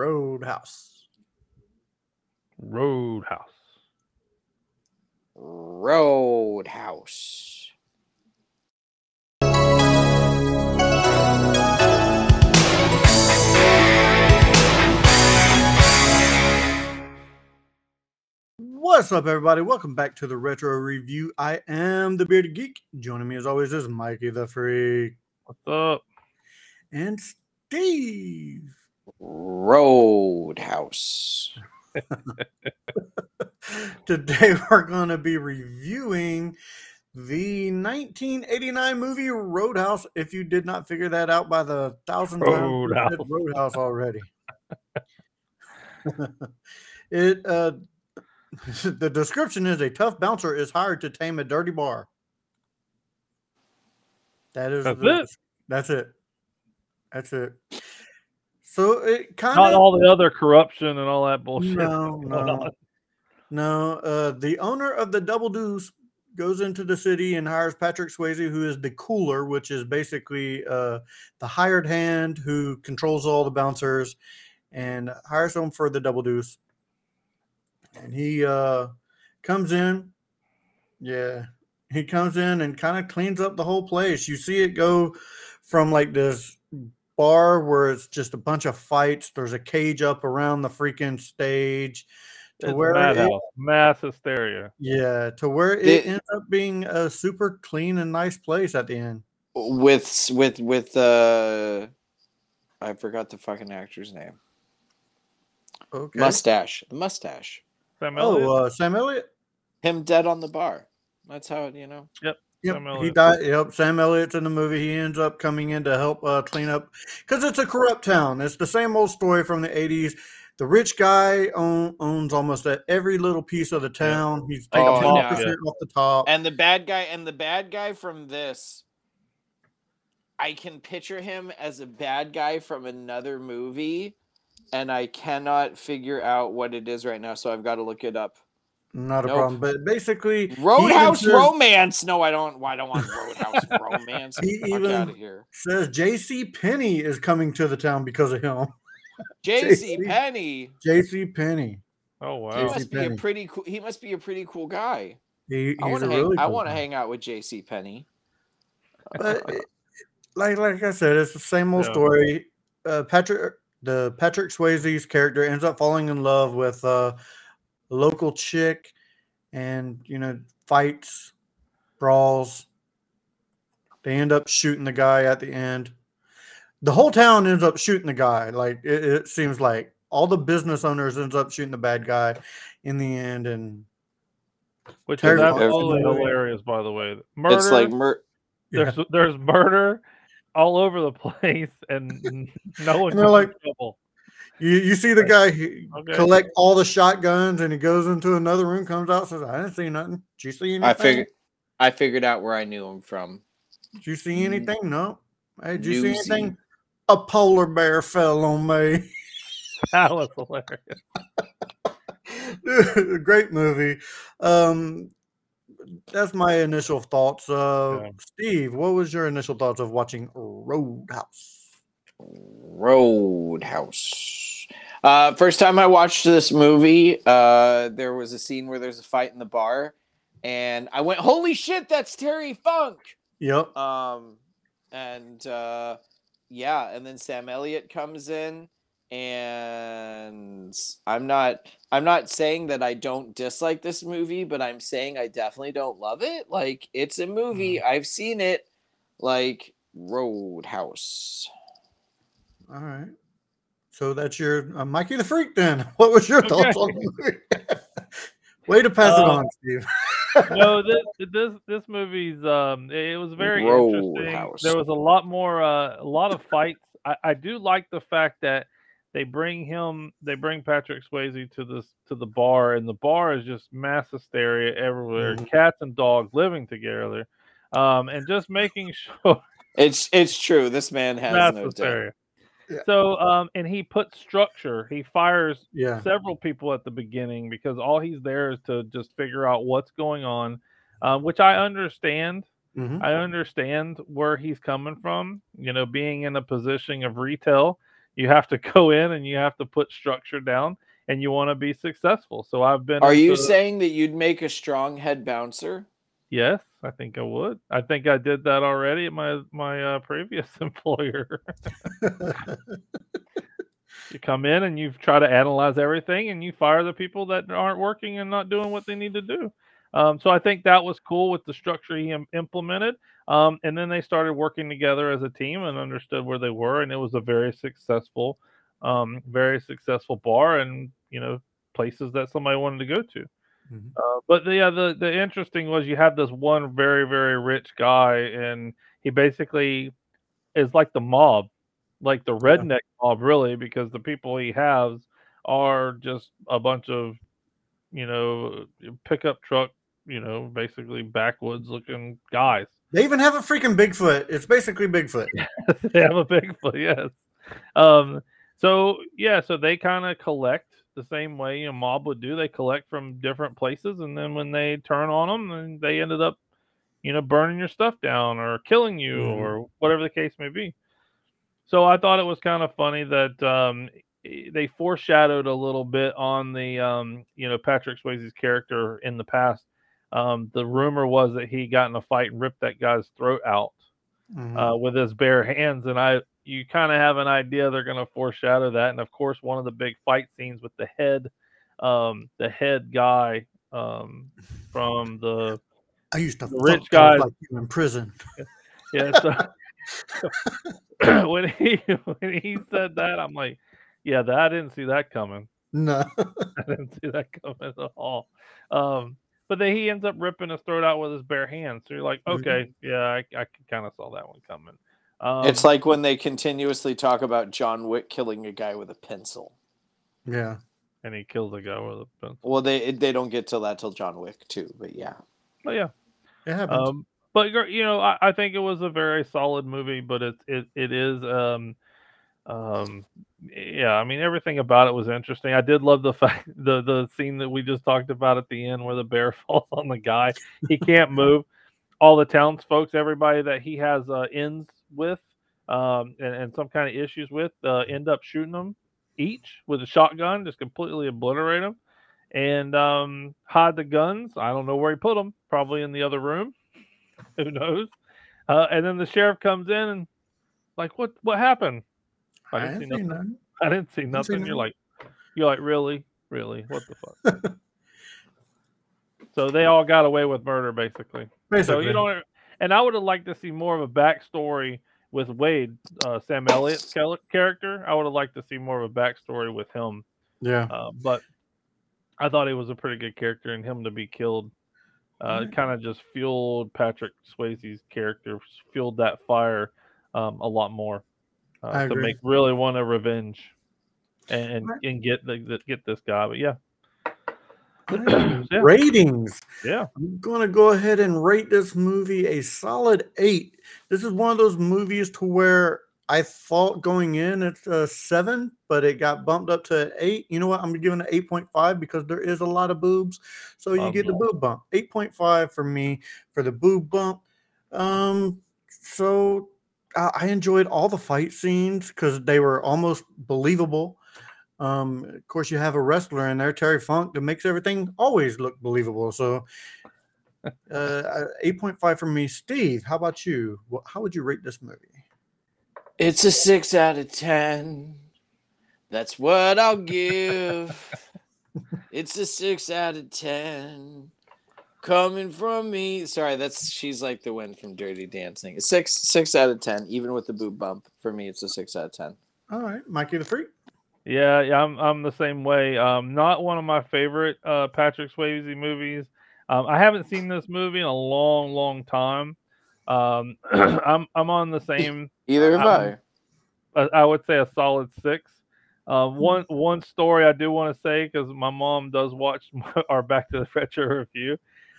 Roadhouse. Roadhouse. Roadhouse. What's up, everybody? Welcome back to the Retro Review. I am the Bearded Geek. Joining me, as always, is Mikey the Freak What's up? and Steve. Roadhouse. Today, we're going to be reviewing the 1989 movie Roadhouse. If you did not figure that out by the thousand times Roadhouse. Roadhouse already, it uh, the description is a tough bouncer is hired to tame a dirty bar. That is That's the- it? That's it. That's it. So it kind Not of all the other corruption and all that bullshit. no, no, no. Uh, the owner of the Double Deuce goes into the city and hires Patrick Swayze, who is the cooler, which is basically uh, the hired hand who controls all the bouncers, and hires him for the Double Deuce. And he uh, comes in, yeah, he comes in and kind of cleans up the whole place. You see it go from like this bar where it's just a bunch of fights. There's a cage up around the freaking stage to It's where it, mass hysteria. yeah, to where it The- ends up being a super clean and nice place at the end. With with with uh I forgot the fucking actor's name. Okay. Mustache. The mustache. Sam Elliott? oh, uh, Sam Elliott. Him dead on the bar. That's how it, you know. Yep, Sam he Elliott. died. Yep, Sam Elliott's in the movie. He ends up coming in to help uh, clean up because it's a corrupt town. It's the same old story from the '80s. The rich guy own, owns almost every little piece of the town. He's taking Oh, ten yeah. percent off the top. And the bad guy and the bad guy from this I can picture him as a bad guy from another movie and I cannot figure out what it is right now, so I've got to look it up. Not a Nope. problem. But basically, he even Roadhouse says- Romance. No, I don't. I don't want Roadhouse Romance. He Get the fuck even- out of here. says J.C. Penney is coming to the town because of him. J.C. JC. Penney. J.C. Penney. Oh He wow. JC must be a Penney. pretty cool. He must be a pretty cool guy. He, I he's want a to hang. really. I cool want to guy. hang out with J.C. Penney. but it- like like I said, it's the same old Yeah. story. Uh, Patrick, the Patrick Swayze's character ends up falling in love with uh, a local chick, and you know fights, brawls. They end up shooting the guy at the end. The whole town ends up shooting the guy. Like it, it seems like all the business owners ends up shooting the bad guy in the end, and Which is Terrible. absolutely hilarious, by the way. Murder. It's like mur- there's there's murder all over the place, and no one And they're like- trouble. You you see the guy he Okay. collect all the shotguns and he goes into another room, comes out, says, I didn't see nothing. Did you see anything? I figured. I figured out where I knew him from. Did you see anything? No. Hey, did you see anything? A polar bear fell on me. That was hilarious. Dude, Great movie. Um that's my initial thoughts. Uh Yeah. Steve, what was your initial thoughts of watching Roadhouse? Roadhouse. Uh, first time I watched this movie, uh, there was a scene where there's a fight in the bar, and I went, "Holy shit, that's Terry Funk!" Yep. Um, and uh, yeah, and then Sam Elliott comes in, and I'm not, I'm not saying that I don't dislike this movie, but I'm saying I definitely don't love it. Like it's a movie, I've seen it, like Roadhouse. All right. So that's your uh, Mikey the Freak then. What was your thoughts on the movie? Way to pass it Uh, on, Steve. no, this this this movie's um it was very interesting. Roadhouse. There was a lot more uh, a lot of fights. I, I do like the fact that they bring him they bring Patrick Swayze to this to the bar and the bar is just mass hysteria everywhere. Mhm. Cats and dogs living together. Um and just making sure It's it's true. This man has mass no doubt. hysteria. Yeah. So um and he puts structure. He fires Yeah. several people at the beginning because all he's there is to just figure out what's going on, uh, which I understand. Mhm. I understand where he's coming from. You know, being in a position of retail, you have to go in and you have to put structure down and you want to be successful. So I've been. Are you into- saying that you'd make a strong head bouncer? Yes, I think I would. I think I did that already at my my uh, previous employer. you come in and you try to analyze everything, and you fire the people that aren't working and not doing what they need to do. Um, so I think that was cool with the structure he im- implemented. Um, and then they started working together as a team and understood where they were, and it was a very successful, um, very successful bar, and you know places that somebody wanted to go to. Mhm. Uh, but the, yeah, the the interesting was you have this one very very rich guy, and he basically is like the mob, like the redneck mob, really, because the people he has are just a bunch of, you know, pickup truck, you know, basically backwoods looking guys. They even have a freaking Bigfoot. It's basically Bigfoot. they have a Bigfoot, yes. Um, so yeah, so they kind of collect the same way a mob would do. They collect from different places, and then when they turn on them, and they ended up, you know, burning your stuff down or killing you Mhm. or whatever the case may be. So I thought it was kind of funny that um, they foreshadowed a little bit on the, um, you know, Patrick Swayze's character in the past. Um, the rumor was that he got in a fight and ripped that guy's throat out Mhm. uh, with his bare hands, and I you kind of have an idea they're going to foreshadow that. And of course, one of the big fight scenes with the head, um, the head guy um, from the I used to the rich guys- like you in prison. yeah. So when he when he said that, I'm like, yeah, that I didn't see that coming. No. I didn't see that coming at all. Um, but then he ends up ripping his throat out with his bare hands. So you're like, Mhm. okay, yeah, I, I kind of saw that one coming. Um, it's like when they continuously talk about John Wick killing a guy with a pencil. Yeah. and he killed a guy with a pencil. Well, they they don't get to that till John Wick too, but yeah. But yeah, It happens. um, but you're- you know, I, I think it was a very solid movie. But it it it is, um, um, yeah. I mean, everything about it was interesting. I did love the fact the the scene that we just talked about at the end where the bear falls on the guy. He can't move. All the townsfolk, everybody that he has uh, ends with, um, and, and some kind of issues with, uh, end up shooting them each with a shotgun, just completely obliterate them, and um, hide the guns. I don't know where he put them. Probably in the other room. Who knows? Uh, and then the sheriff comes in and like, what what happened? I didn't see nothing. nothing. I didn't see nothing. You're nothing. like, you're like, really, really, what the fuck? so they all got away with murder, basically. Basically. So you don't, and I would have liked to see more of a backstory with Wade, uh, Sam Elliott's character. I would have liked to see more of a backstory with him. Yeah. Uh, but I thought he was a pretty good character, and him to be killed uh, Yeah. kind of just fueled Patrick Swayze's character, fueled that fire um, a lot more uh, to agree. make really want a revenge and and, and get the, the get this guy. But yeah, Yeah. Ratings. yeah, I'm going to go ahead and rate this movie a solid eight. This is one of those movies to where I thought going in it's a seven, but it got bumped up to eight. You know what? I'm giving it 8.5 because there is a lot of boobs. So you Love get the boob bump. 8.5 for me for the boob bump. Um, so I I enjoyed all the fight scenes because they were almost believable. Um, of course, you have a wrestler in there, Terry Funk, that makes everything always look believable. So, uh, eight point five for me. Steve, how about you? How would you rate this movie? It's a six out of ten. That's what I'll give. it's a six out of ten. Coming from me. Sorry, that's she's like the wind from Dirty Dancing. Six six out of ten, even with the boob bump. For me, it's a six out of ten. All right, Mikey the Freak. Yeah, yeah. I'm I'm the same way. Um, not one of my favorite uh, Patrick Swayze movies. Um, I haven't seen this movie in a long, long time. Um, I'm I'm on the same. Either have I'm- I. I I would say a solid six. Uh, one one story I do want to say because my mom does watch our Back to the Retro review.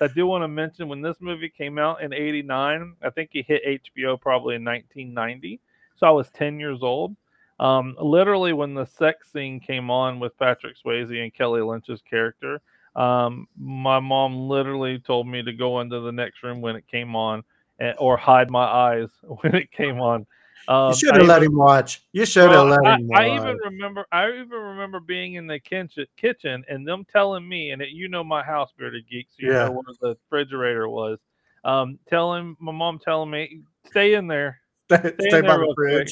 I do want to mention when this movie came out in '89. I think it hit HBO probably in 1990, so I was 10 years old. Um, literally, when the sex scene came on with Patrick Swayze and Kelly Lynch's character, um, my mom literally told me to go into the next room when it came on, and, or hide my eyes when it came on Um, you should have let even- him watch. You should have well, let I, him I watch. even remember. I even remember being in the kitchen, kitchen, and them telling me, and it, you know my house, bearded geek, so you Yeah. know where the refrigerator was. Um, telling my mom, telling me, stay in there, Stay, in stay there by the real quick.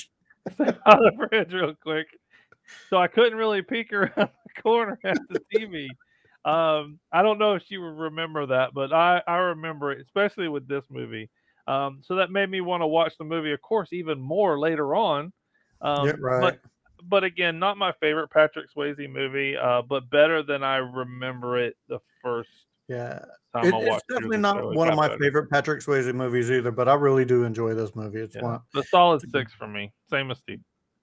out of the fridge real quick. So I couldn't really peek around the corner at the TV. Um, I don't know if she would remember that, but I I remember it, especially with this movie. Um, so that made me want to watch the movie, of course, even more later on. Um, yeah, right. But but again, not my favorite Patrick Swayze movie, uh, but better than I remember it the first yeah, time it, I it's watched it. definitely not got one of my better. favorite Patrick Swayze movies either, but I really do enjoy this movie. It's Yeah. one. The solid it's a good- six for me. Same as Steve.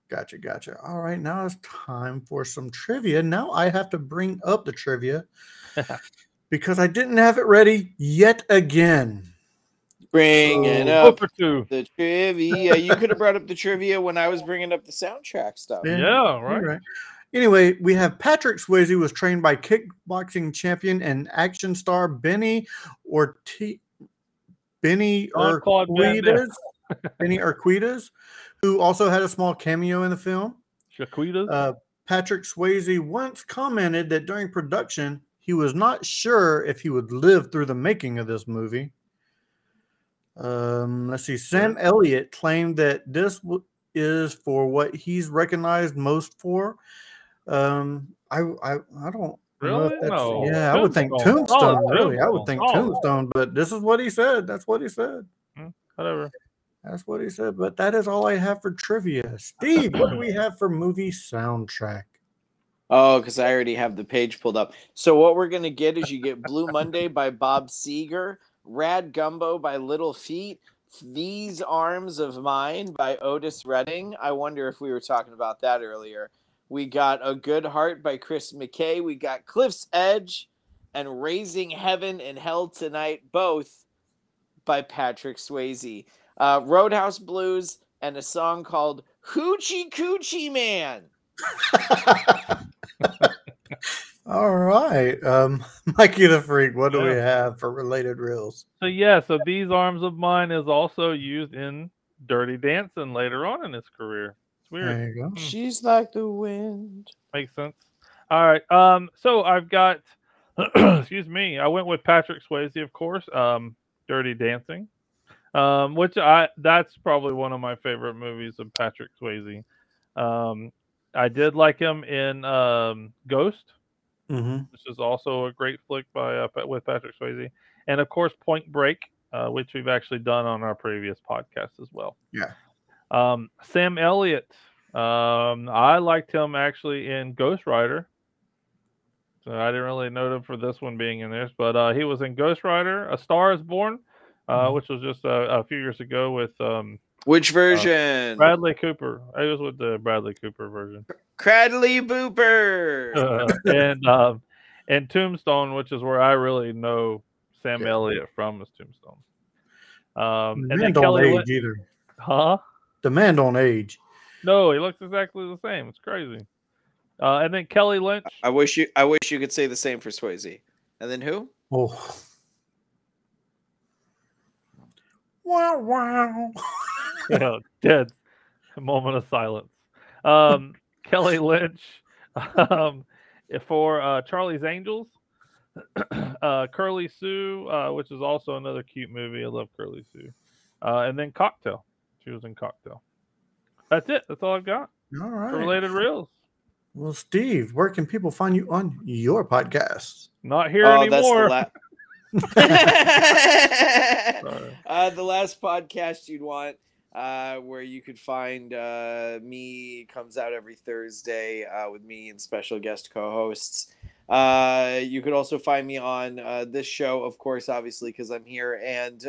Gotcha, gotcha. All right, now it's time for some trivia. Now I have to bring up the trivia because I didn't have it ready yet again. Bringing So- up for two. the trivia. You could have brought up the trivia when I was bringing up the soundtrack stuff. Yeah. Yeah, You're right. Anyway, we have Patrick Swayze was trained by kickboxing champion and action star Benny Ortiz. Benny Jean-Claude Van Damme. Urquidez, Benny Urquidez, who also had a small cameo in the film. Uh, Patrick Swayze once commented that during production, he was not sure if he would live through the making of this movie. Um, let's see. Sam Elliott claimed that this w- is for what he's recognized most for. Um, I I, I don't know if Really? that's- No. Yeah, I would think Tombstone. Tombstone. Oh, really, I would think Oh. Tombstone. But this is what he said. That's what he said. Whatever. That's what he said. But that is all I have for trivia. Steve, what do we have for movie soundtrack? Oh, because I already have the page pulled up. So what we're gonna get is you get Blue Monday by Bob Seger, Rad Gumbo by Little Feat, These Arms of Mine by Otis Redding. I wonder if we were talking about that earlier. We got A Good Heart by Kris McKay. We got Cliff's Edge and Raising Heaven and Hell Tonight, both by Patrick Swayze. Uh, Roadhouse Blues and a song called Hoochie Coochie Man. All right. Um, Mikey the Freak, what do we have for related reels? So yeah, so these arms of mine is also used in Dirty Dancing later on in his career. It's weird. There you go. She's like the wind. Makes sense. All right. Um. So I've got. excuse me. I went with Patrick Swayze, of course. Um. Dirty Dancing. Um. Which I that's probably one of my favorite movies of Patrick Swayze. Um. I did like him in um Ghost, Mm-hmm. which is also a great flick by uh, with Patrick Swayze, and of course Point Break, uh, which we've actually done on our previous podcast as well. Yeah. Um, Sam Elliott, um, I liked him actually in Ghost Rider. So I didn't really note him for this one being in this, but uh, he was in Ghost Rider, A Star Is Born, uh, Mhm. which was just a, a few years ago with um, Which version? Bradley Cooper. I was with the Bradley Cooper version. Cradley Booper. Uh, and um, and Tombstone, which is where I really know Sam Yeah. Elliott from, is Tombstone. Um, and then don't Kelly, age Lin- either. huh? The man don't age. No, he looks exactly the same. It's crazy. Uh, and then Kelly Lynch. I wish you I wish you could say the same for Swayze. And then who? Oh. Wow, wow. you know, dead. A moment of silence. Um, Kelly Lynch um, for uh, Charlie's Angels. uh, Curly Sue, uh, which is also another cute movie. I love Curly Sue. Uh, and then Cocktail. She was in Cocktail. That's it. That's all I've got All for related reels. Well, Steve, where can people find you on your podcast? Not here oh, anymore. that's the last. Uh, the last podcast you'd want, uh, where you could find uh, me comes out every Thursday uh, with me and special guest co-hosts. Uh, you could also find me on uh, this show, of course, obviously because I'm here, and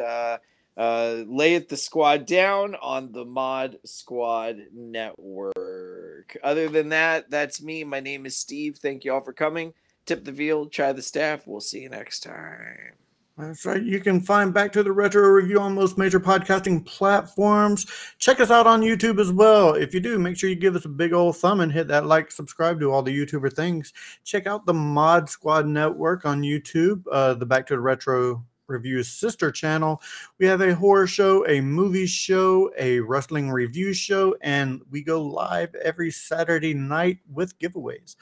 uh, lay it the squad down on the Mod Squad Network. Other than that, that's me. My name is Steve. Thank you all for coming. Tip the veal, try the staff. We'll see you next time. That's right. You can find Back to the Retro Review on most major podcasting platforms. Check us out on YouTube as well. If you do, make sure you give us a big old thumb and hit that like, subscribe to all the YouTuber things. Check out the Mod Squad Network on YouTube, uh, the Back to the Retro Reviews sister channel. We have a horror show, a movie show, a wrestling review show, and we go live every Saturday night with giveaways.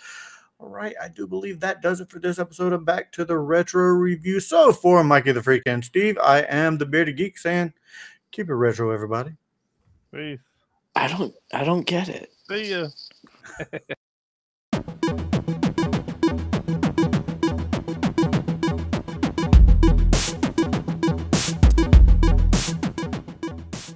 All right, I do believe that does it for this episode of Back to the Retro Review. So, for Mikey the Freak and Steve, I am the Bearded Geek saying, keep it retro, everybody. Peace. I don't I don't get it. See ya.